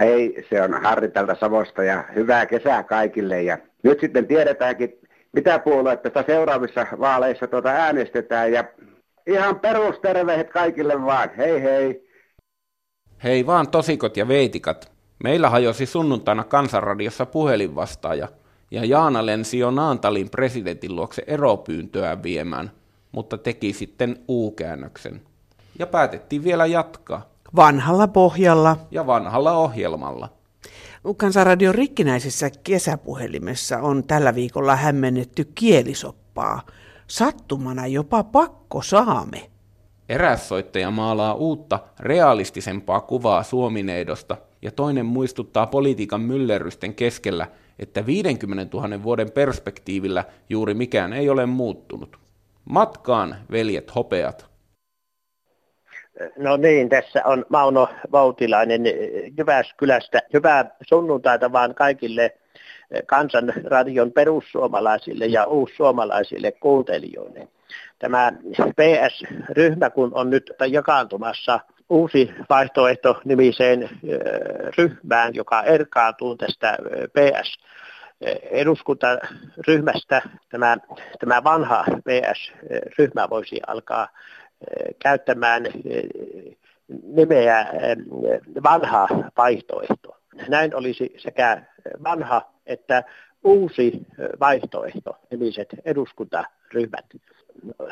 hei, se on Harri tältä Savosta ja hyvää kesää kaikille. Ja nyt sitten tiedetäänkin, mitä puolueetta seuraavissa vaaleissa tuota äänestetään. Ja ihan perusterveet kaikille vaan. Hei hei. Hei vaan tosikot ja veitikat. Meillä hajosi sunnuntaina Kansanradiossa puhelinvastaaja, ja Jaana lensi jo Naantalin presidentin luokse eropyyntöä viemään, mutta teki sitten U-käännöksen. Ja päätettiin vielä jatkaa. Vanhalla pohjalla. Ja vanhalla ohjelmalla. Kansanradion rikkinäisessä kesäpuhelimessa on tällä viikolla hämmennetty kielisoppaa. Sattumana jopa pakko saame. Eräs soittaja maalaa uutta, realistisempaa kuvaa Suomineidosta, ja toinen muistuttaa politiikan myllerrysten keskellä, että 50 000 vuoden perspektiivillä juuri mikään ei ole muuttunut. Matkaan, veljet hopeat. No niin, tässä on Mauno Vautilainen Jyväskylästä. Hyvää sunnuntaita vaan kaikille kansanradion perussuomalaisille ja uussuomalaisille kuuntelijoille. Tämä PS-ryhmä, kun on nyt jakaantumassa uusi vaihtoehto nimiseen ryhmään, joka erkaantuu tästä PS eduskuntaryhmästä, tämä, tämä vanha PS-ryhmä voisi alkaa käyttämään nimeä vanha vaihtoehto. Näin olisi sekä vanha että uusi vaihtoehto nimiset eduskuntaryhmät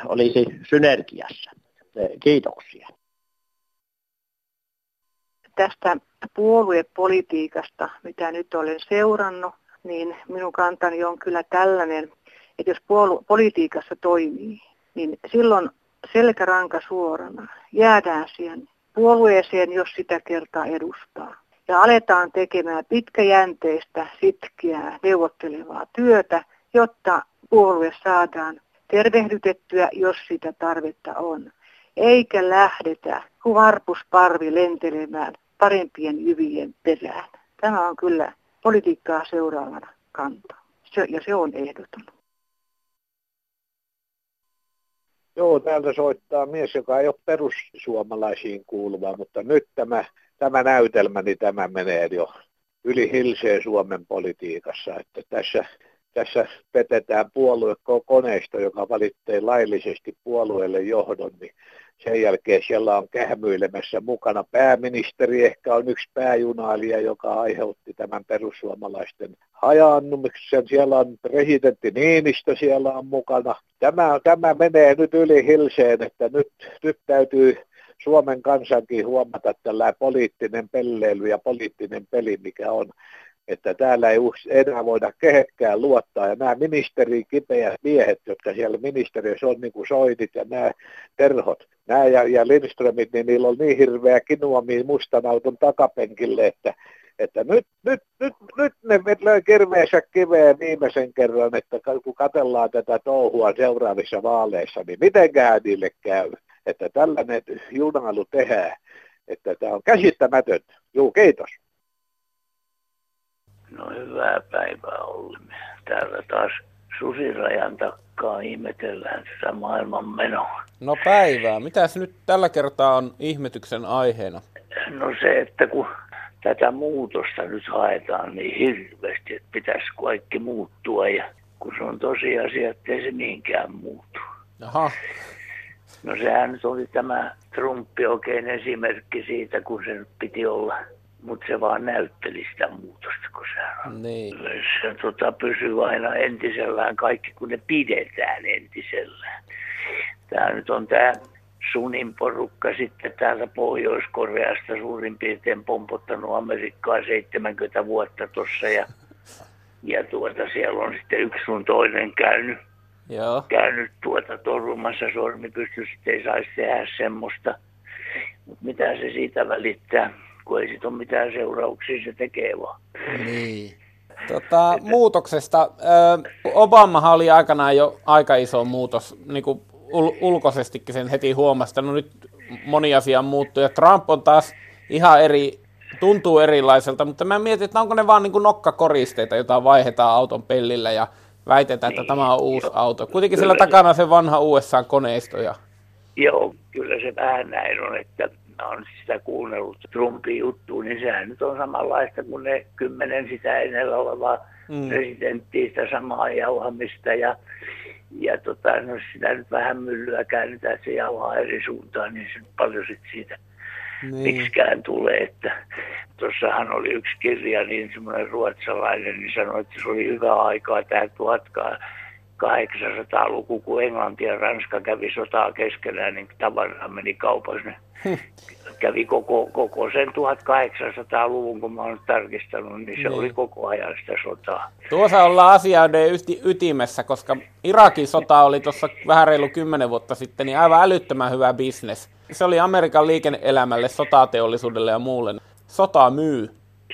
olisi synergiassa. Kiitoksia. Tästä puoluepolitiikasta, mitä nyt olen seurannut, niin minun kantani on kyllä tällainen, että jos puolu- politiikassa toimii, niin silloin selkäranka suorana jäädään siihen puolueeseen, jos sitä kertaa edustaa. Ja aletaan tekemään pitkäjänteistä, sitkeää, neuvottelevaa työtä, jotta puolue saadaan tervehdytettyä, jos sitä tarvetta on. Eikä lähdetä kuin varpusparvi lentelemään parempien jyvien perään. Tämä on kyllä politiikkaa seuraavana kanta. Se, ja se on ehdoton. Joo, täältä soittaa mies, joka ei ole perussuomalaisiin kuuluva, mutta nyt tämä, tämä näytelmä, niin tämä menee jo yli hilseen Suomen politiikassa. Että tässä tässä petetään puoluekoneisto, joka valittei laillisesti puolueelle johdon, niin sen jälkeen siellä on kähmyilemässä mukana pääministeri, ehkä on yksi pääjunailija, joka aiheutti tämän perussuomalaisten hajaannumiksen. Siellä on presidentti Niinistö, siellä on mukana. Tämä, tämä menee nyt yli hilseen, että nyt, nyt täytyy Suomen kansankin huomata tällä poliittinen pelleily ja poliittinen peli, mikä on että täällä ei enää voida kehekkään luottaa. Ja nämä ministeri kipeät miehet, jotka siellä ministeriössä on, niin kuin Soitit ja nämä Terhot, nämä ja, ja Lindströmit, niin niillä on niin hirveä kinuami mustan auton takapenkille, että, että nyt, nyt, nyt, nyt ne löi kirveensä kiveen viimeisen kerran, että kun katellaan tätä touhua seuraavissa vaaleissa, niin mitenkään niille käy, että tällainen junailu tehdään. Että tämä on käsittämätöntä. Juu, kiitos. No hyvää päivää Olli. Täällä taas susirajan takkaa ihmetellään tätä maailman menoa. No päivää. Mitäs nyt tällä kertaa on ihmetyksen aiheena? No se, että kun tätä muutosta nyt haetaan niin hirveästi, että pitäisi kaikki muuttua ja kun se on tosiasia, että ei se mihinkään muutu. Aha. No sehän nyt oli tämä Trumpi oikein esimerkki siitä, kun se nyt piti olla mutta se vaan näytteli sitä muutosta, kun se, niin. se tota, pysyy aina entisellään kaikki, kun ne pidetään entisellään. Tämä nyt on tämä Sunin porukka sitten täältä Pohjois-Koreasta suurin piirtein pompottanut Amerikkaa 70 vuotta tuossa ja, ja tuota, siellä on sitten yksi sun toinen käynyt, Joo. käynyt tuota torjumassa sormi pystyssä, ei saisi tehdä semmoista. Mutta mitä se siitä välittää? Kun ei siitä ole mitään seurauksia, se tekee vaan. Niin. Tota, muutoksesta. Obamahan oli aikanaan jo aika iso muutos, niin kuin ul- ulkoisestikin sen heti huomasta. No nyt moni asia muuttuu ja Trump on taas ihan eri, tuntuu erilaiselta, mutta mä mietin, että onko ne vaan niin kuin nokkakoristeita, joita vaihdetaan auton pellillä ja väitetään, niin, että tämä on uusi joo. auto. Kuitenkin kyllä sillä takana se vanha USA-koneisto. Ja... Joo, kyllä se vähän näin on, että oon sitä kuunnellut Trumpin juttuun, niin sehän nyt on samanlaista kuin ne kymmenen sitä edellä olevaa mm. presidenttiä, sitä samaa jauhamista ja ja tota, no sitä nyt vähän myllyä käännetään, että se jauhaa eri suuntaan, niin se paljon sitten siitä niin. miksikään tulee. Että tuossahan oli yksi kirja, niin semmoinen ruotsalainen, niin sanoi, että se oli hyvä aikaa tämä 1800-luku, kun Englanti ja Ranska kävi sotaa keskenään, niin tavaraa meni kaupassa. Hm. Kävi koko, koko sen 1800-luvun, kun mä oon tarkistanut, niin se niin. oli koko ajan sitä sotaa. Tuossa ollaan asioiden ytimessä, koska Irakin sota oli tuossa vähän reilu kymmenen vuotta sitten, niin aivan älyttömän hyvä bisnes. Se oli Amerikan liike-elämälle, sotateollisuudelle ja muulle. Sota myy.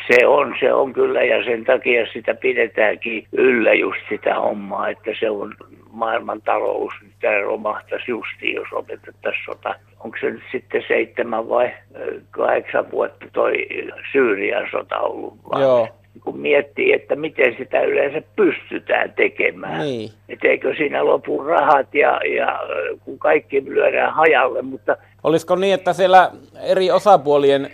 Se on, se on kyllä ja sen takia sitä pidetäänkin yllä just sitä hommaa, että se on maailman talous, tämä romahtaisi justiin, jos opetettaisiin sota. Onko se nyt sitten seitsemän vai kahdeksan vuotta toi Syyrian sota ollut? Joo kun miettii, että miten sitä yleensä pystytään tekemään. Niin. Et eikö siinä lopu rahat ja, ja kun kaikki lyödään hajalle, mutta... Olisiko niin, että siellä eri osapuolien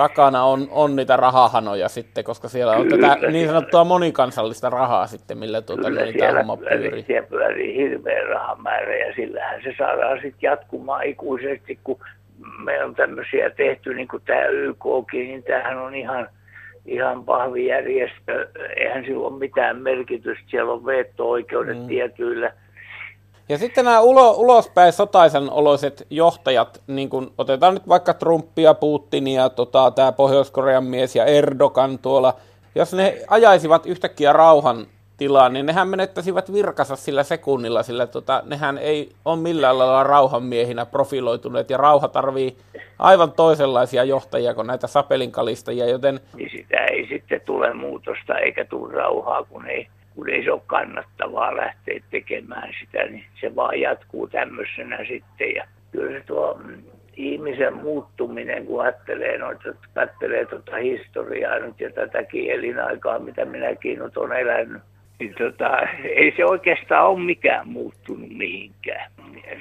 takana on, on niitä rahahanoja sitten, koska siellä on Kyllä. tätä niin sanottua monikansallista rahaa sitten, millä tuota, Kyllä, niin tämä homma pyörii. Siellä pyörii hirveä rahamäärä ja sillähän se saadaan sitten jatkumaan ikuisesti, kun me on tämmöisiä tehty, niin kuin tämä YKkin, niin tämähän on ihan, ihan pahvijärjestö. Eihän sillä ole mitään merkitystä, siellä on veto-oikeudet mm. tietyillä ja sitten nämä ulo, ulospäin sotaisen oloiset johtajat, niin kun otetaan nyt vaikka Trumpia, Putinia, tota, tämä Pohjois-Korean mies ja Erdogan tuolla, jos ne ajaisivat yhtäkkiä rauhan tilaan, niin nehän menettäisivät virkansa sillä sekunnilla, sillä tota, nehän ei ole millään lailla rauhanmiehinä profiloituneet, ja rauha tarvii aivan toisenlaisia johtajia kuin näitä sapelinkalistajia, joten... Niin sitä ei sitten tule muutosta eikä tule rauhaa, kun ei kun ei se ole kannattavaa lähteä tekemään sitä, niin se vaan jatkuu tämmöisenä sitten. Ja kyllä se tuo mm, ihmisen muuttuminen, kun ajattelee, noita, ajattelee tuota historiaa nyt ja tätäkin elinaikaa, mitä minäkin nyt elänyt, niin tota, ei se oikeastaan ole mikään muuttunut mihinkään.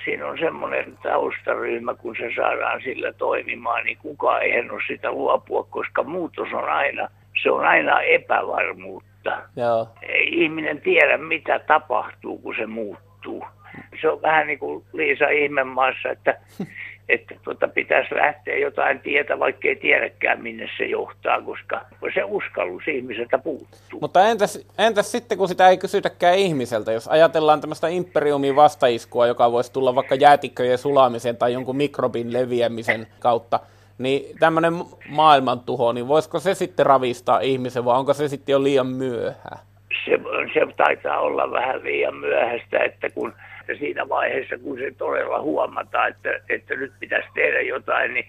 Siinä on semmoinen taustaryhmä, kun se saadaan sillä toimimaan, niin kukaan ei ole sitä luopua, koska muutos on aina, se on aina epävarmuutta mutta Joo. ei ihminen tiedä, mitä tapahtuu, kun se muuttuu. Se on vähän niin kuin Liisa Ihmemaassa, että, että tuota, pitäisi lähteä jotain tietä, vaikka ei tiedäkään, minne se johtaa, koska se uskallus ihmiseltä puuttuu. Mutta entäs, entäs sitten, kun sitä ei kysytäkään ihmiseltä, jos ajatellaan tämmöistä imperiumin vastaiskua, joka voisi tulla vaikka jäätikköjen sulamisen tai jonkun mikrobin leviämisen kautta, niin tämmöinen maailmantuho, niin voisiko se sitten ravistaa ihmisen vai onko se sitten jo liian myöhään? Se, se taitaa olla vähän liian myöhäistä, että kun siinä vaiheessa, kun se todella huomataan, että, että nyt pitäisi tehdä jotain, niin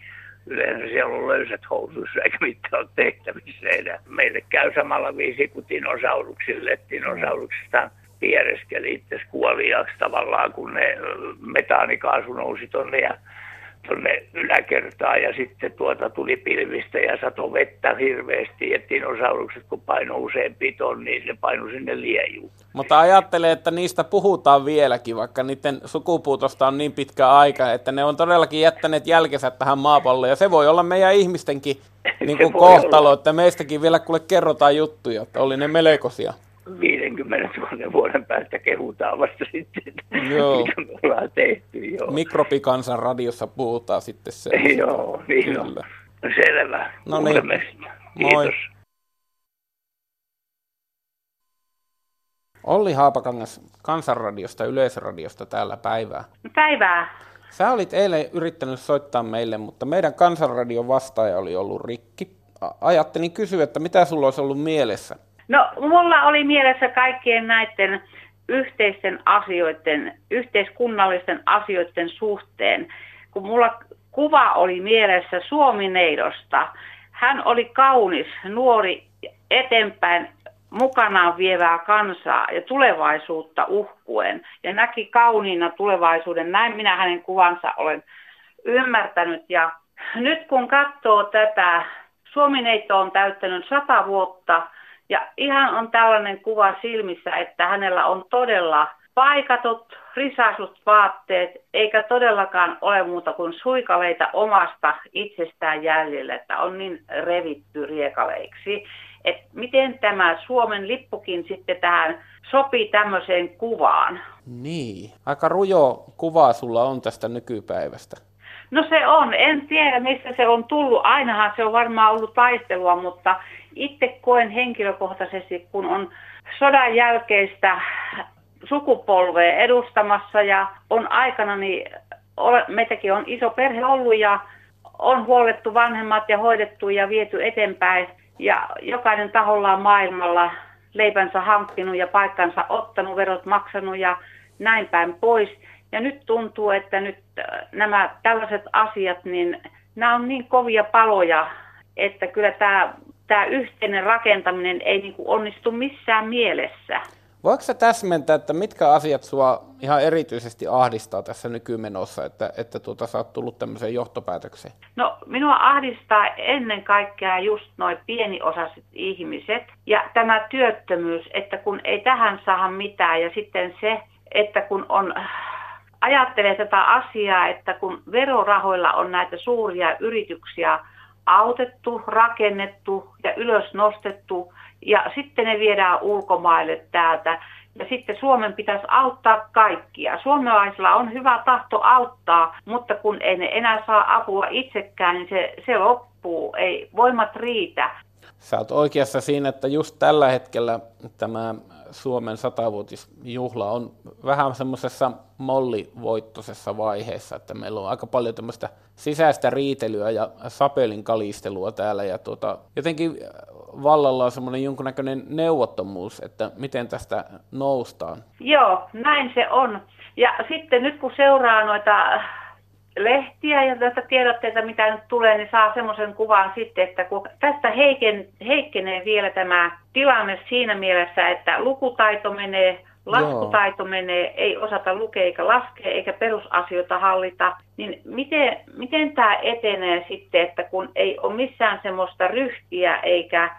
yleensä siellä on löysät housuissa eikä mitään ole tehtävissä enää. Meille käy samalla viisi kuin dinosauruksille. Dinosauruksista piereskeli itse kuoliaaksi tavallaan, kun ne metaanikaasu nousi tuonne ja tuonne yläkertaan ja sitten tuota tuli pilvistä ja sato vettä hirveästi ja dinosaurukset kun painoi useampi ton, niin se painoi sinne liejuun. Mutta ajattelen, että niistä puhutaan vieläkin, vaikka niiden sukupuutosta on niin pitkä aika, että ne on todellakin jättäneet jälkensä tähän maapalloon ja se voi olla meidän ihmistenkin niin kuin kohtalo, olla. että meistäkin vielä kuule kerrotaan juttuja, että oli ne melkoisia. 50 000 vuoden päästä kehutaan vasta sitten, joo. mitä me ollaan tehty. Joo. Mikrobikansan radiossa puhutaan sitten se. joo, niin on. Selvä. No niin. Moi. Olli Haapakangas Kansanradiosta, Yleisradiosta täällä päivää. Päivää. Sä olit eilen yrittänyt soittaa meille, mutta meidän Kansanradion vastaaja oli ollut rikki. Ajattelin kysyä, että mitä sulla olisi ollut mielessä No, mulla oli mielessä kaikkien näiden yhteisten asioiden, yhteiskunnallisten asioiden suhteen, kun mulla kuva oli mielessä Suomi-neidosta. Hän oli kaunis, nuori, eteenpäin mukanaan vievää kansaa ja tulevaisuutta uhkuen ja näki kauniina tulevaisuuden. Näin minä hänen kuvansa olen ymmärtänyt ja nyt kun katsoo tätä, Suomi-neito on täyttänyt sata vuotta – ja ihan on tällainen kuva silmissä, että hänellä on todella paikatut, risasut vaatteet, eikä todellakaan ole muuta kuin suikaleita omasta itsestään jäljellä, että on niin revitty riekaleiksi. Et miten tämä Suomen lippukin sitten tähän sopii tämmöiseen kuvaan? Niin, aika rujo kuva sulla on tästä nykypäivästä. No se on, en tiedä mistä se on tullut, ainahan se on varmaan ollut taistelua, mutta itse koen henkilökohtaisesti, kun on sodan jälkeistä sukupolvea edustamassa ja on aikana, niin meitäkin on iso perhe ollut ja on huolettu vanhemmat ja hoidettu ja viety eteenpäin ja jokainen tahollaan maailmalla leipänsä hankkinut ja paikkansa ottanut, verot maksanut ja näin päin pois. Ja nyt tuntuu, että nyt äh, nämä tällaiset asiat, niin nämä on niin kovia paloja, että kyllä tämä, tämä yhteinen rakentaminen ei niin onnistu missään mielessä. Voiko sä täsmentää, että mitkä asiat sua ihan erityisesti ahdistaa tässä nykymenossa, että, että tuota, sä oot tullut tämmöiseen johtopäätökseen? No minua ahdistaa ennen kaikkea just noin pieniosaiset ihmiset ja tämä työttömyys, että kun ei tähän saa mitään ja sitten se, että kun on ajattelee tätä asiaa, että kun verorahoilla on näitä suuria yrityksiä autettu, rakennettu ja ylös nostettu, ja sitten ne viedään ulkomaille täältä. Ja sitten Suomen pitäisi auttaa kaikkia. Suomalaisilla on hyvä tahto auttaa, mutta kun ei ne enää saa apua itsekään, niin se, se loppuu. Ei voimat riitä. Sä oot oikeassa siinä, että just tällä hetkellä tämä Suomen satavuotisjuhla on vähän semmoisessa mollivoittoisessa vaiheessa, että meillä on aika paljon tämmöistä sisäistä riitelyä ja sapelin kalistelua täällä ja tuota, jotenkin vallalla on semmoinen jonkunnäköinen neuvottomuus, että miten tästä noustaan. Joo, näin se on. Ja sitten nyt kun seuraa noita lehtiä ja näitä tiedotteita, mitä nyt tulee, niin saa semmoisen kuvan sitten, että kun tästä heiken, heikkenee vielä tämä tilanne siinä mielessä, että lukutaito menee, laskutaito Joo. menee, ei osata lukea eikä laskea eikä perusasioita hallita, niin miten, miten tämä etenee sitten, että kun ei ole missään semmoista ryhtiä eikä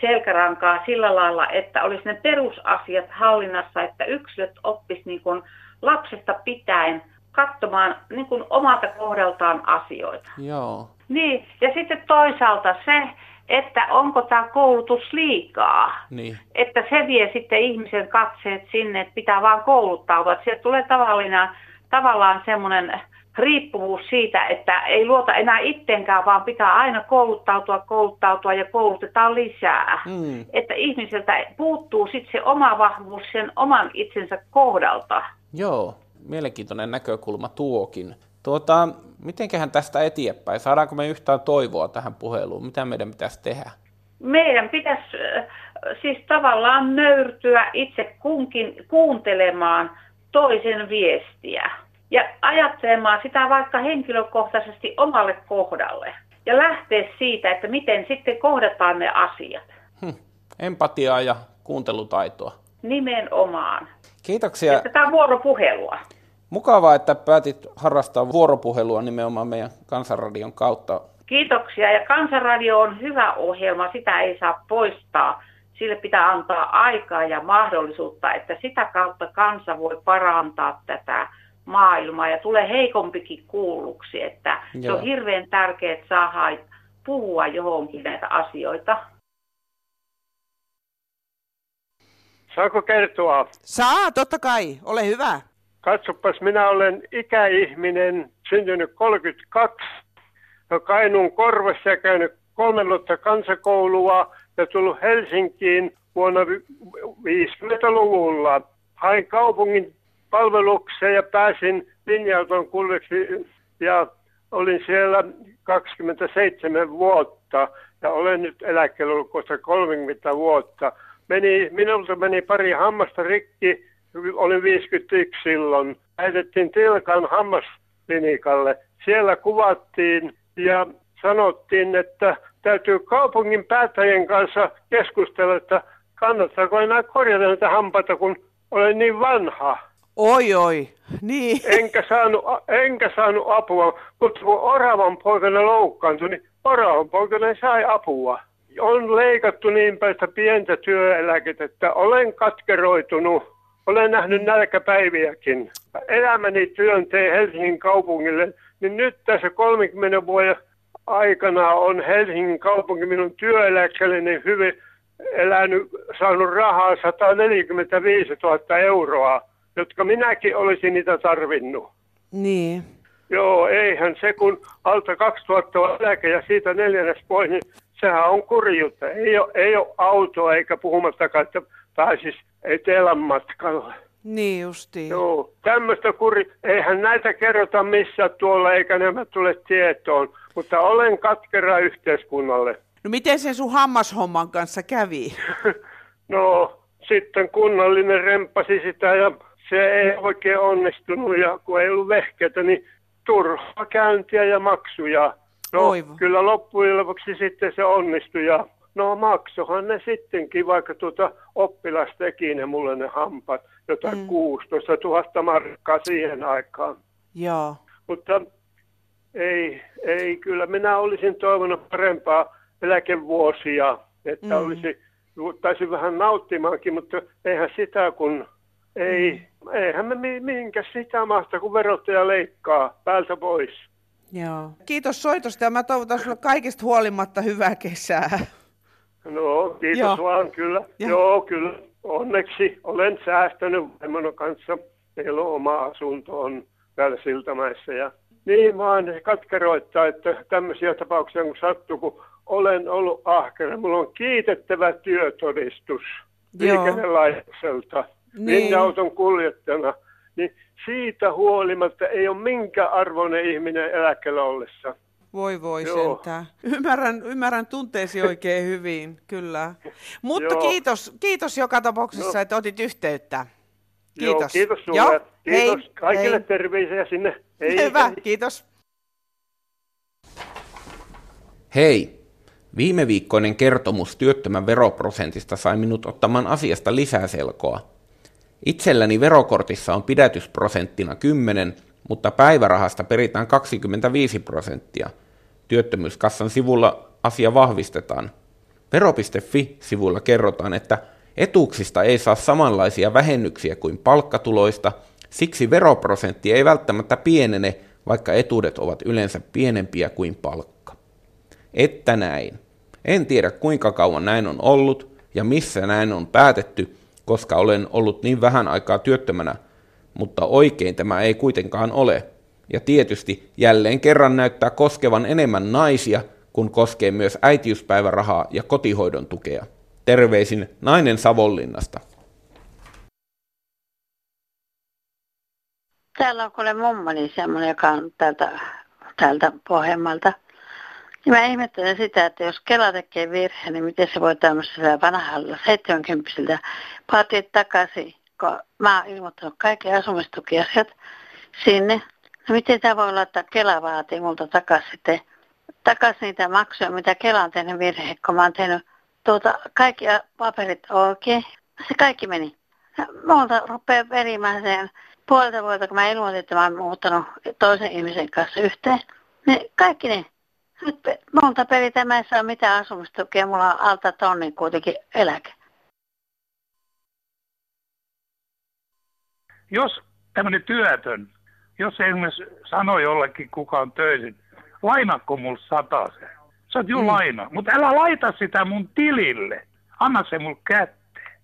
selkärankaa sillä lailla, että olisi ne perusasiat hallinnassa, että yksilöt oppis niin kuin lapsesta pitäen – katsomaan niin kuin omalta kohdaltaan asioita. Joo. Niin, ja sitten toisaalta se, että onko tämä koulutus liikaa. Niin. Että se vie sitten ihmisen katseet sinne, että pitää vaan kouluttautua. Että sieltä tulee tavallina, tavallaan semmoinen riippuvuus siitä, että ei luota enää ittenkään, vaan pitää aina kouluttautua, kouluttautua ja koulutetaan lisää. Mm. Että ihmiseltä puuttuu sitten se oma vahvuus sen oman itsensä kohdalta. Joo mielenkiintoinen näkökulma tuokin. Tuota, mitenköhän tästä eteenpäin? Saadaanko me yhtään toivoa tähän puheluun? Mitä meidän pitäisi tehdä? Meidän pitäisi siis tavallaan nöyrtyä itse kunkin kuuntelemaan toisen viestiä ja ajattelemaan sitä vaikka henkilökohtaisesti omalle kohdalle ja lähteä siitä, että miten sitten kohdataan ne asiat. Hm. Empatiaa ja kuuntelutaitoa. Nimenomaan. Kiitoksia. Tätä vuoropuhelua. Mukavaa, että päätit harrastaa vuoropuhelua nimenomaan meidän Kansanradion kautta. Kiitoksia. Ja Kansanradio on hyvä ohjelma, sitä ei saa poistaa. Sille pitää antaa aikaa ja mahdollisuutta, että sitä kautta kansa voi parantaa tätä maailmaa ja tulee heikompikin kuulluksi. Että se on hirveän tärkeää, että saadaan puhua johonkin näitä asioita. Saako kertoa? Saa, totta kai. Ole hyvä. Katsopas, minä olen ikäihminen, syntynyt 32, Kainuun korvassa ja käynyt kolme vuotta kansakoulua ja tullut Helsinkiin vuonna 50-luvulla. Hain kaupungin palvelukseen ja pääsin linja-auton kuljeksi ja olin siellä 27 vuotta ja olen nyt eläkkeellä ollut kohta 30 vuotta. Meni, minulta meni pari hammasta rikki olin 51 silloin, lähetettiin Tilkan hammasklinikalle. Siellä kuvattiin ja sanottiin, että täytyy kaupungin päättäjien kanssa keskustella, että kannattaako enää korjata näitä hampaita, kun olen niin vanha. Oi oi, niin. Enkä saanut, enkä saanut apua, mutta kun oravan poikana loukkaantui, niin oravan poikana sai apua. On leikattu niin päin pientä työeläkettä, että olen katkeroitunut olen nähnyt nälkäpäiviäkin. Elämäni työn tein Helsingin kaupungille, niin nyt tässä 30 vuoden aikana on Helsingin kaupunki minun työeläkkeelleni hyvin elänyt, saanut rahaa 145 000 euroa, jotka minäkin olisin niitä tarvinnut. Niin. Joo, eihän se kun alta 2000 on eläke ja siitä neljännes pois, niin sehän on kurjuutta. Ei ole, ei ole autoa eikä puhumattakaan, että pääsisi etelän matkalle. Niin justiin. Joo, tämmöistä kuri, eihän näitä kerrota missään tuolla eikä nämä tule tietoon, mutta olen katkera yhteiskunnalle. No miten se sun hammashomman kanssa kävi? no sitten kunnallinen rempasi sitä ja se ei oikein onnistunut ja kun ei ollut vehkeitä, niin turhaa käyntiä ja maksuja. No Oivo. kyllä loppujen lopuksi sitten se onnistui ja no maksohan ne sittenkin, vaikka tuota oppilas teki ne mulle ne hampat, jotain mm. 16 000 markkaa siihen aikaan. Joo. Mutta ei, ei kyllä. Minä olisin toivonut parempaa eläkevuosia, että mm. olisi, taisin vähän nauttimaankin, mutta eihän sitä kun, ei, mm. eihän me minkä sitä mahta, kun verottaja leikkaa päältä pois. Joo. Kiitos soitosta ja mä toivotan sulle kaikista huolimatta hyvää kesää. No, kiitos Joo. vaan, kyllä. Joo. Joo, kyllä. Onneksi olen säästänyt vaimon kanssa. Meillä on oma asunto on täällä Siltamäessä. Ja niin vaan katkeroittaa, että tämmöisiä tapauksia kun sattuu, kun olen ollut ahkera. Mulla on kiitettävä työtodistus liikennelaitokselta Niin. linja-auton kuljettajana. Niin siitä huolimatta ei ole minkä arvoinen ihminen eläkkeellä ollessa. Voi voi Joo. sentään. Ymmärrän, ymmärrän tunteesi oikein hyvin, kyllä. Mutta Joo. kiitos, kiitos joka tapauksessa, Joo. että otit yhteyttä. Joo, Kiitos. kiitos sulle. Joo, Kiitos hei, kaikille hei. terveisiä sinne. Hei, Hyvä, hei. kiitos. Hei! Viime viikkoinen kertomus työttömän veroprosentista sai minut ottamaan asiasta lisää selkoa. Itselläni verokortissa on pidätysprosenttina 10, mutta päivärahasta peritään 25 prosenttia. Työttömyyskassan sivulla asia vahvistetaan. Vero.fi-sivulla kerrotaan, että etuuksista ei saa samanlaisia vähennyksiä kuin palkkatuloista, siksi veroprosentti ei välttämättä pienene, vaikka etuudet ovat yleensä pienempiä kuin palkka. Että näin. En tiedä kuinka kauan näin on ollut ja missä näin on päätetty, koska olen ollut niin vähän aikaa työttömänä, mutta oikein tämä ei kuitenkaan ole. Ja tietysti jälleen kerran näyttää koskevan enemmän naisia, kun koskee myös äitiyspäivärahaa ja kotihoidon tukea. Terveisin nainen Savonlinnasta. Täällä on kuule mummoni semmoinen, joka on täältä, täältä Pohjanmaalta. Mä ihmettelen sitä, että jos Kela tekee virheen, niin miten se voi tämmöisellä vanhalla 70 vaatia takaisin, kun mä oon ilmoittanut kaikki asumistukiasiat sinne. No miten tämä voi olla, että Kela vaatii multa takaisin, sitten, takaisin niitä maksuja, mitä Kela on tehnyt virhe, kun mä oon tehnyt tuota, kaikki paperit oikein. Se kaikki meni. Multa rupeaa perimään sen puolelta vuotta, kun mä ilmoitin, että mä oon muuttanut toisen ihmisen kanssa yhteen. Niin kaikki ne. Nyt pe- multa peritään, mä en saa mitään asumistukea, mulla on alta tonni kuitenkin eläke. jos tämmöinen työtön, jos se esimerkiksi sanoo jollekin, kuka on töisin, lainakko mulle satasen? Sä oot jo mm. laina, mutta älä laita sitä mun tilille. Anna se mulle kätteen.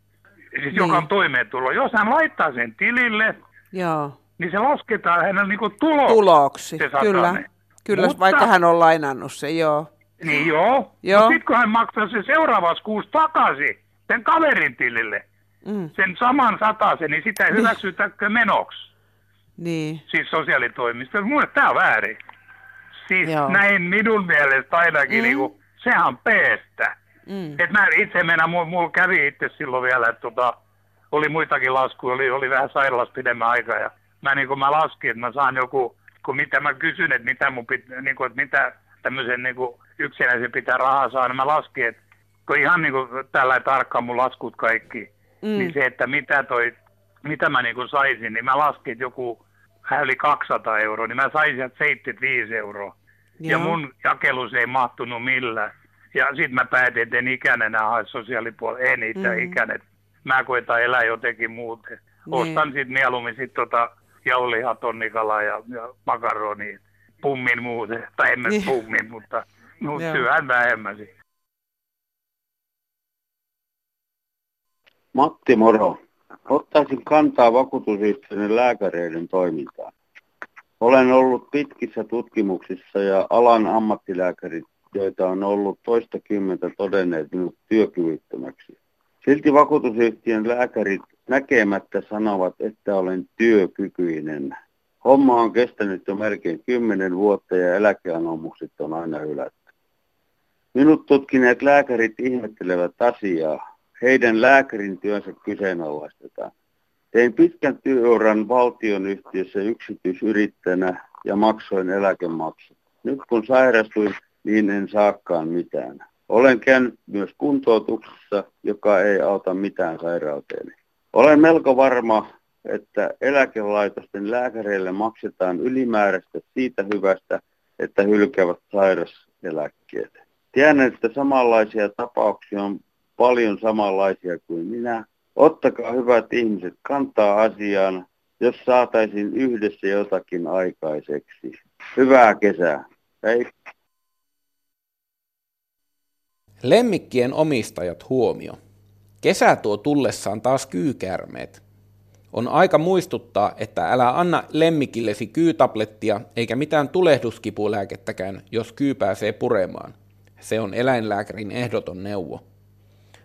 Siis Niin. joka on toimeentulo. Jos hän laittaa sen tilille, Joo. niin se lasketaan hänellä niinku tulo. Tuloksi, se satanen. kyllä. Kyllä, Mutta- vaikka hän on lainannut se, joo. Niin joo. Joo. Mutta sitten kun hän maksaa se seuraavassa kuussa takaisin sen kaverin tilille, Mm. sen saman satasen, niin sitä ei Niin. hyväksytäkö menoksi. Niin. siis sosiaalitoimistossa. Mielestä tämä on väärin. Siis Joo. näin minun mielestä ainakin, Mm. mm. niinku, sehän on peestä. Mm. Et mä itse mennä, mulla mul kävi itse silloin vielä, että tota, oli muitakin laskuja, oli, oli vähän sairaalassa pidemmän aikaa. Ja mä, niin mä laskin, että mä saan joku, kun mitä mä kysyn, että mitä, mun pit, niin kuin, että mitä tämmöisen niin kuin yksinäisen pitää rahaa saada, niin mä laskin, että kun ihan niin kuin tällä tarkkaan mun laskut kaikki, Mm. niin se, että mitä toi, mitä mä niin kuin saisin, niin mä laskin, että joku vähän yli 200 euroa, niin mä saisin sieltä 75 euroa. Ja Joo. mun jakelus ei mahtunut millään. Ja sitten mä päätin, että en ikään enää hae sosiaalipuolella, en niitä Mm. mm. ikään, että mä koitan elää jotenkin muuten. niin. ostan sitten mieluummin sit tota jauliha, tonnikala ja, ja makaroni, pummin muuten, tai en niin. pummin, mutta, syön vähemmän sitten. Matti Moro. Ottaisin kantaa vakuutusyhtiöiden lääkäreiden toimintaan. Olen ollut pitkissä tutkimuksissa ja alan ammattilääkärit, joita on ollut toistakymmentä todenneet minut työkyvyttömäksi. Silti vakuutusyhtiön lääkärit näkemättä sanovat, että olen työkykyinen. Homma on kestänyt jo melkein kymmenen vuotta ja eläkeanomukset on aina hylätty. Minut tutkineet lääkärit ihmettelevät asiaa. Heidän lääkärin työnsä kyseenalaistetaan. Tein pitkän työuran valtionyhtiössä yksityisyrittäjänä ja maksoin eläkemaksut. Nyt kun sairastuin, niin en saakaan mitään. Olen käynyt myös kuntoutuksessa, joka ei auta mitään sairauteeni. Olen melko varma, että eläkelaitosten lääkäreille maksetaan ylimääräistä siitä hyvästä, että hylkäävät sairaseläkkeet. Tiedän, että samanlaisia tapauksia on paljon samanlaisia kuin minä. Ottakaa hyvät ihmiset kantaa asiaan, jos saataisiin yhdessä jotakin aikaiseksi. Hyvää kesää. Hei. Lemmikkien omistajat huomio. Kesä tuo tullessaan taas kyykärmeet. On aika muistuttaa, että älä anna lemmikillesi kyytablettia eikä mitään tulehduskipulääkettäkään, jos kyy pääsee puremaan. Se on eläinlääkärin ehdoton neuvo.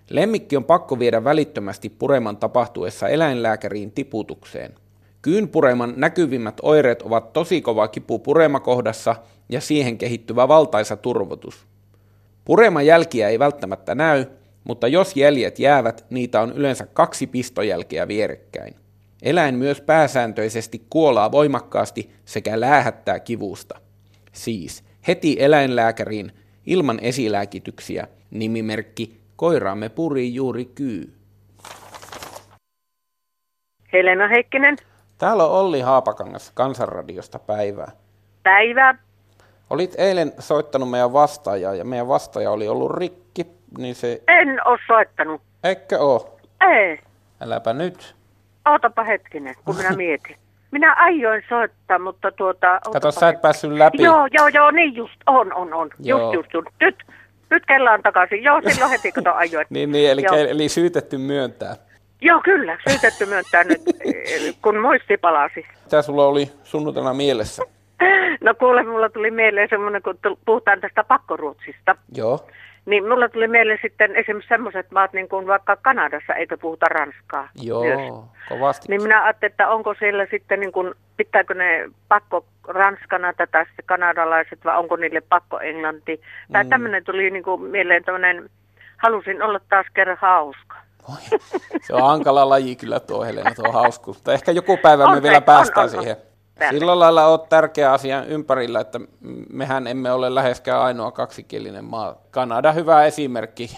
Lemmikki on pakko viedä välittömästi pureman tapahtuessa eläinlääkäriin tiputukseen. Kyyn pureman näkyvimmät oireet ovat tosi kova kipu puremakohdassa ja siihen kehittyvä valtaisa turvotus. Pureman jälkiä ei välttämättä näy, mutta jos jäljet jäävät, niitä on yleensä kaksi pistojälkeä vierekkäin. Eläin myös pääsääntöisesti kuolaa voimakkaasti sekä läähättää kivusta. Siis heti eläinlääkäriin ilman esilääkityksiä, nimimerkki Koiraamme puri juuri kyy. Helena Heikkinen. Täällä on Olli Haapakangas Kansanradiosta päivää. Päivää. Olit eilen soittanut meidän vastaajaa ja meidän vastaaja oli ollut rikki, niin se... En ole soittanut. Eikö oo? Ei. Äläpä nyt. Ootapa hetkinen, kun minä mietin. Minä aioin soittaa, mutta tuota... Kato, sä et päässyt läpi. Joo, joo, joo, niin just, on, on, on. Joo. Just, just, just. Nyt, nyt kellaan takaisin. Joo, silloin heti kun ajoit. niin, niin eli, eli syytetty myöntää. Joo, kyllä, syytetty myöntää nyt, kun muisti palasi. Mitä sulla oli sunnuntaina mielessä? No kuule, mulla tuli mieleen semmoinen, kun puhutaan tästä pakkoruotsista. Joo. Niin mulla tuli mieleen sitten esimerkiksi semmoiset maat, niin kuin vaikka Kanadassa, eikö puhuta ranskaa Joo, myös. kovasti. Niin minä ajattelin, että onko siellä sitten, niin kuin, pitääkö ne pakko ranskana tätä kanadalaiset vai onko niille pakko englanti. Tai mm. tämmöinen tuli niin kuin mieleen tämmöinen, halusin olla taas kerran hauska. Oi, se on hankala laji kyllä tuo Helena, tuo hauskuus. Mutta ehkä joku päivä on me vielä päästään on, siihen. On. Sillä lailla on tärkeä asia ympärillä, että mehän emme ole läheskään ainoa kaksikielinen maa. Kanada hyvä esimerkki.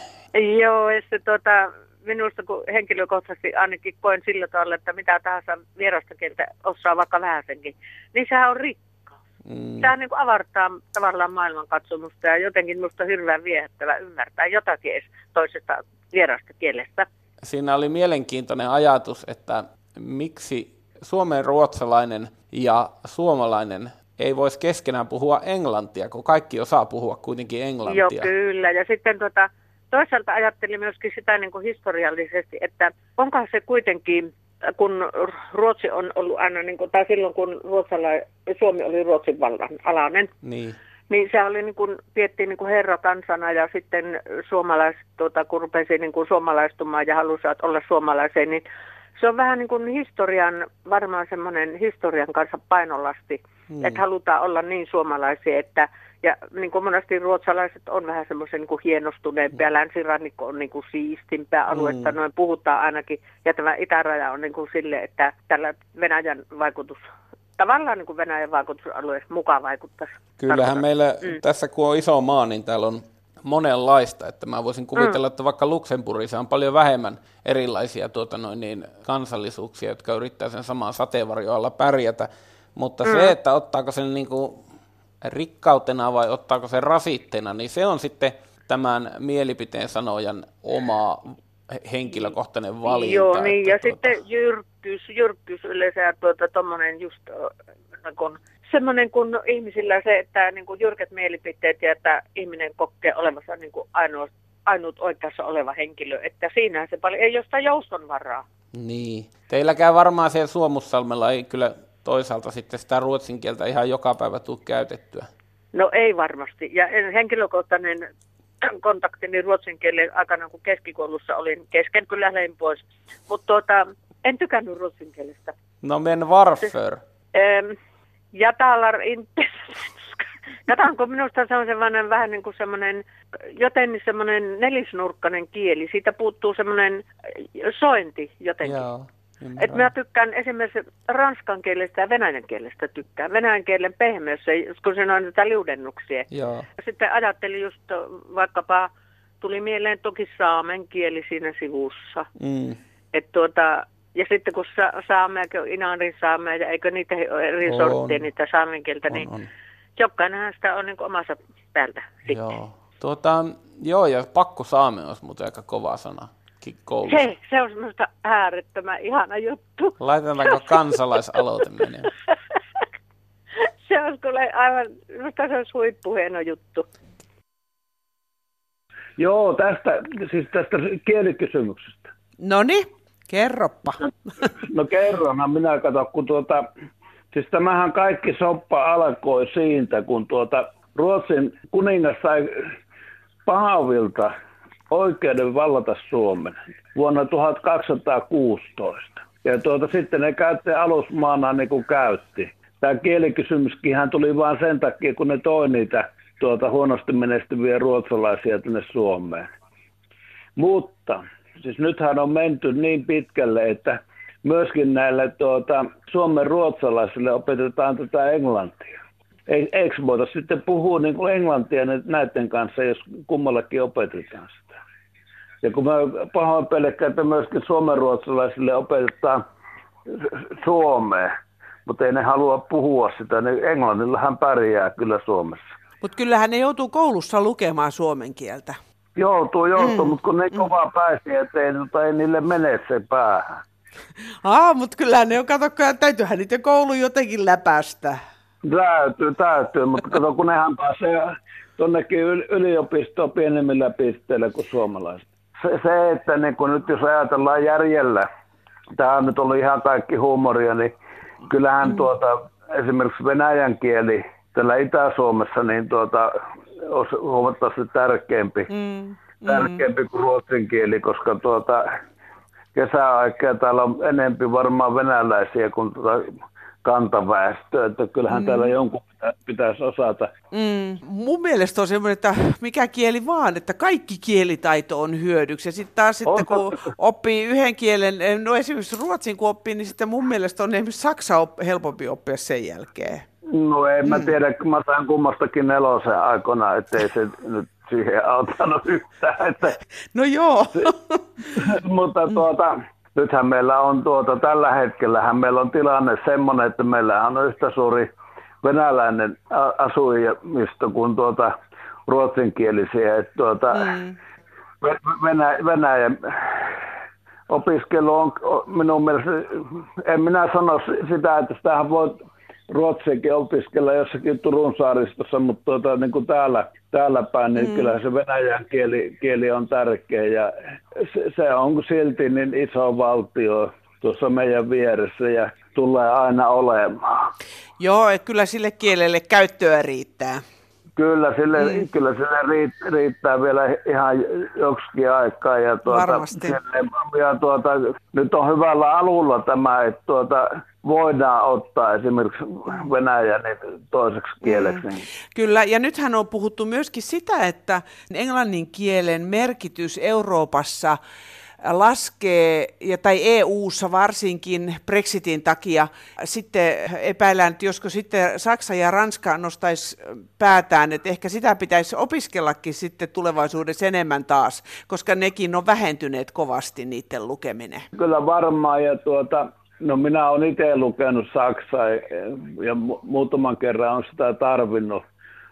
Joo, ja se, tuota, minusta kun henkilökohtaisesti ainakin koen sillä tavalla, että mitä tahansa vierasta kieltä osaa vaikka vähäsenkin, niin sehän on rikkaus. Mm. Sehän niin avartaa tavallaan maailmankatsomusta ja jotenkin minusta hirveän viehättävä ymmärtää jotakin edes toisesta vierasta kielestä. Siinä oli mielenkiintoinen ajatus, että miksi suomen ruotsalainen ja suomalainen ei voisi keskenään puhua englantia, kun kaikki osaa puhua kuitenkin englantia. Joo, kyllä. Ja sitten tota, toisaalta ajattelin myöskin sitä niin kuin historiallisesti, että onko se kuitenkin, kun Ruotsi on ollut aina, niin kuin, tai silloin kun Ruotsala, Suomi oli Ruotsin vallan alainen, niin. Niin se oli niin kuin, piettiin niin kuin herrakansana ja sitten suomalaiset, tuota, kun rupesi niin kuin suomalaistumaan ja halusivat olla suomalaisia, niin se on vähän niin kuin historian, varmaan semmoinen historian kanssa painolasti, mm. että halutaan olla niin suomalaisia, että ja niin kuin monesti ruotsalaiset on vähän semmoisen niin hienostuneempia, mm. länsirannikko on niin kuin siistimpää aluetta, mm. noin puhutaan ainakin, ja tämä itäraja on niin kuin sille, että tällä Venäjän vaikutus tavallaan niin kuin Venäjän vaikutusalue mukaan vaikuttaisi. Kyllähän Tarkoitan. meillä mm. tässä kun on iso maa, niin täällä on monenlaista, että mä voisin kuvitella, mm. että vaikka Luxemburgissa on paljon vähemmän erilaisia tuota noin, niin, kansallisuuksia, jotka yrittää sen saman sateenvarjoalla pärjätä, mutta mm. se, että ottaako sen niin kuin rikkautena vai ottaako se rasitteena, niin se on sitten tämän mielipiteen sanojan omaa henkilökohtainen valinta. Joo, niin, ja tuota... sitten jyrkkyys, jyrkkyys yleensä tuota, tommonen just kun, semmoinen kun ihmisillä se, että niin kuin jyrkät mielipiteet ja että ihminen kokee olevansa niin kuin ainoa, ainut oikeassa oleva henkilö, että siinä se paljon, ei jostain jouston varaa. Niin. Teilläkään varmaan siellä Suomussalmella ei kyllä toisaalta sitten sitä ruotsin kieltä ihan joka päivä tule käytettyä. No ei varmasti. Ja henkilökohtainen kontaktini ruotsin kielen aikana, kun keskikoulussa olin kesken, kyllä lähdin pois. Mutta tuota, en tykännyt ruotsin kielestä. No men varför? Ähm, jag talar inte Katanko minusta se on semmoinen vähän niin kuin semmoinen, joten semmoinen nelisnurkkainen kieli. Siitä puuttuu semmoinen sointi jotenkin. Joo, Et mä tykkään esimerkiksi ranskan kielestä ja venäjän kielestä tykkään. Venäjän kielen pehmeys, kun siinä on niitä liudennuksia. Joo. Sitten ajattelin just vaikkapa, tuli mieleen toki saamen kieli siinä sivussa. Mm. Et tuota, ja sitten kun sa- on inarin saamea ja eikö niitä eri On. sortteja niitä saamen kieltä, niin on. jokainenhan sitä on niin omassa päältä. Joo. Tuota, joo, ja pakko saame olisi muuten aika kova sana koulussa. Se, se on semmoista äärettömän ihana juttu. Laitetaanko kansalaisaloite menemään? se on kyllä aivan, minusta se on huippuhieno juttu. Joo, tästä, siis tästä kielikysymyksestä. No niin, kerroppa. No kerronhan minä kato, kun tuota, siis tämähän kaikki soppa alkoi siitä, kun tuota Ruotsin kuningas sai Pahavilta oikeuden vallata Suomen vuonna 1216. Ja tuota, sitten ne käytti alusmaana niin kuin käytti. Tämä kielikysymyskin hän tuli vain sen takia, kun ne toi niitä tuota, huonosti menestyviä ruotsalaisia tänne Suomeen. Mutta siis nythän on menty niin pitkälle, että myöskin näille tuota, Suomen ruotsalaisille opetetaan tätä englantia. Ei- Eikö voida sitten puhua niin kuin englantia nä- näiden kanssa, jos kummallakin opetetaan sitä? Ja kun mä pahoin pelkään, että myöskin suomen ruotsalaisille opetetaan suomea, mutta ei ne halua puhua sitä, niin englannillahan pärjää kyllä Suomessa. Mutta kyllähän ne joutuu koulussa lukemaan suomen kieltä. Joutuu, joutuu, mm. mutta kun ne kova pääsi, että ei, tota, ei niille mene se päähän. Aa, mutta kyllähän ne on, kato, kyllä täytyyhän niitä koulu jotenkin läpästä. Täytyy, täytyy, mutta kato, kun nehän pääsee tuonnekin yl- yliopistoon pienemmillä pisteillä kuin suomalaiset. Se, se että niin kun nyt jos ajatellaan järjellä, tämä on nyt ollut ihan kaikki huumoria, niin kyllähän mm. tuota, esimerkiksi venäjän kieli täällä Itä-Suomessa niin tuota, olisi huomattavasti tärkeämpi, Mm. tärkeämpi kuin ruotsin kieli, koska tuota, kesäaikaa täällä on enempi varmaan venäläisiä kuin tuota kantaväestöä, että kyllähän Mm. mm. täällä jonkun pitä- pitäisi osata. Mm. Mun mielestä on semmoinen, että mikä kieli vaan, että kaikki kielitaito on hyödyksi. Ja sitten taas sitten, kun oppii yhden kielen, no esimerkiksi ruotsin kun oppii, niin sitten mun mielestä on esimerkiksi saksa op- helpompi oppia sen jälkeen. No en mä tiedä, kun mä sain kummastakin nelosen aikana, ettei se nyt siihen auttanut yhtään. Että, No joo. mutta tuota, nythän meillä on tuota, tällä hetkellähän meillä on tilanne semmoinen, että meillä on yhtä suuri venäläinen asuimisto kuin tuota ruotsinkielisiä. Että tuota, Mm. Ve- Venä, Venäjän opiskelu on minun mielestä, en minä sano sitä, että sitähän voi ruotsiakin opiskella jossakin Turun saaristossa, mutta tuota, niin kuin täällä, täällä päin, niin Mm. kyllä se venäjän kieli, kieli on tärkeä ja se, se on silti niin iso valtio tuossa meidän vieressä ja tulee aina olemaan. Joo, et kyllä sille kielelle käyttöä riittää. Kyllä sille, Mm. kyllä sille riitt, riittää vielä ihan joksikin aikaa. Ja tuota, Varmasti. Sille, ja tuota, nyt on hyvällä alulla tämä, että tuota, voidaan ottaa esimerkiksi Venäjä niin toiseksi kieleksi. Mm. Kyllä, ja nythän on puhuttu myöskin sitä, että englannin kielen merkitys Euroopassa laskee, ja, tai EU-ssa varsinkin Brexitin takia. Sitten epäillään, että josko sitten Saksa ja Ranska nostaisi päätään, että ehkä sitä pitäisi opiskellakin sitten tulevaisuudessa enemmän taas, koska nekin on vähentyneet kovasti niiden lukeminen. Kyllä varmaan, ja tuota, no minä olen itse lukenut Saksaa ja mu- muutaman kerran on sitä tarvinnut,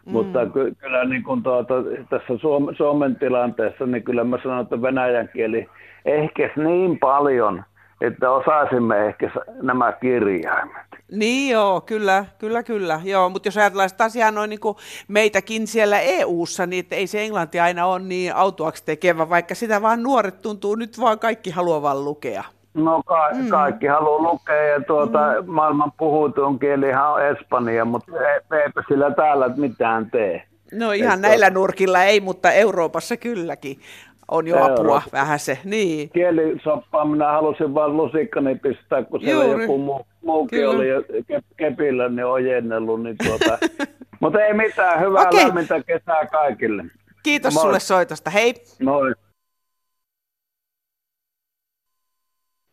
Mm. Mutta ky- kyllä niin kuin tuota, tässä Suom- Suomen tilanteessa, niin kyllä mä sanon, että venäjän kieli ehkä niin paljon, että osaisimme ehkä nämä kirjaimet. Niin joo, kyllä, kyllä, kyllä. Joo, mutta jos ajatellaan sitä asiaa noin niin kuin meitäkin siellä EU-ssa, niin ei se englanti aina ole niin autuaksi tekevä, vaikka sitä vaan nuoret tuntuu nyt vaan kaikki haluavan lukea. No ka- mm. kaikki haluaa lukea ja tuota, mm. maailman puhutun kielihan on Espanja, mutta e- eipä sillä täällä mitään tee. No ihan Et näillä nurkilla ei, mutta Euroopassa kylläkin on jo Eurooppa. apua vähän se. Niin. Kielisoppaa minä halusin vain lusikkani pistää, kun siellä Juuri. joku muu, muukin Kyllä. oli kepillä niin ojennellut. Niin tuota. mutta ei mitään, hyvää okay. lämmintä kesää kaikille. Kiitos Moi. sulle soitosta, hei. Moi.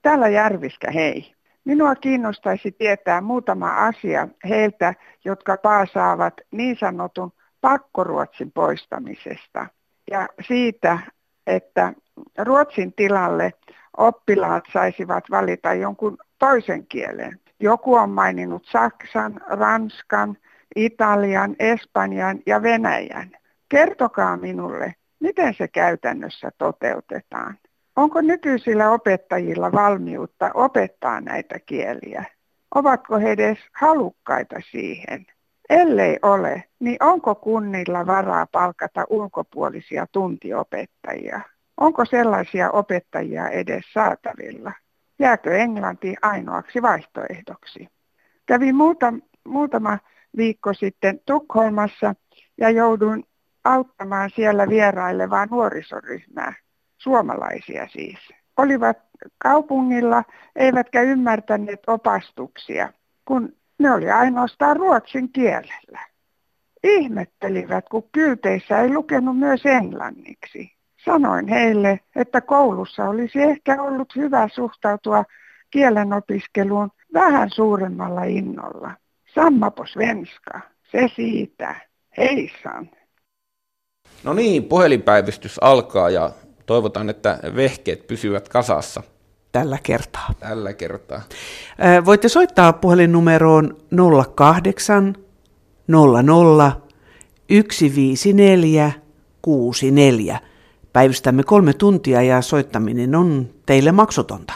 Täällä Järviskä, hei. Minua kiinnostaisi tietää muutama asia heiltä, jotka paasaavat niin sanotun pakkoruotsin poistamisesta ja siitä, että ruotsin tilalle oppilaat saisivat valita jonkun toisen kielen. Joku on maininnut saksan, ranskan, italian, espanjan ja venäjän. Kertokaa minulle, miten se käytännössä toteutetaan. Onko nykyisillä opettajilla valmiutta opettaa näitä kieliä? Ovatko he edes halukkaita siihen? Ellei ole, niin onko kunnilla varaa palkata ulkopuolisia tuntiopettajia? Onko sellaisia opettajia edes saatavilla? Jääkö englanti ainoaksi vaihtoehdoksi? Kävin muuta, muutama viikko sitten Tukholmassa ja joudun auttamaan siellä vierailevaa nuorisoryhmää suomalaisia siis, olivat kaupungilla eivätkä ymmärtäneet opastuksia, kun ne oli ainoastaan ruotsin kielellä. Ihmettelivät, kun kylteissä ei lukenut myös englanniksi. Sanoin heille, että koulussa olisi ehkä ollut hyvä suhtautua kielen opiskeluun vähän suuremmalla innolla. Sammapo svenska, se siitä. Heisan. No niin, puhelinpäivystys alkaa ja toivotaan, että vehkeet pysyvät kasassa. Tällä kertaa. Tällä kertaa. Voitte soittaa puhelinnumeroon 08 00 154 64. Päivystämme kolme tuntia ja soittaminen on teille maksutonta.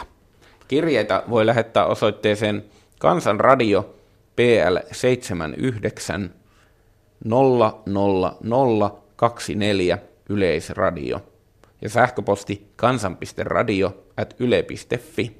Kirjeitä voi lähettää osoitteeseen Kansanradio PL 79 00024 Yleisradio ja sähköposti kansan.radio at yle.fi.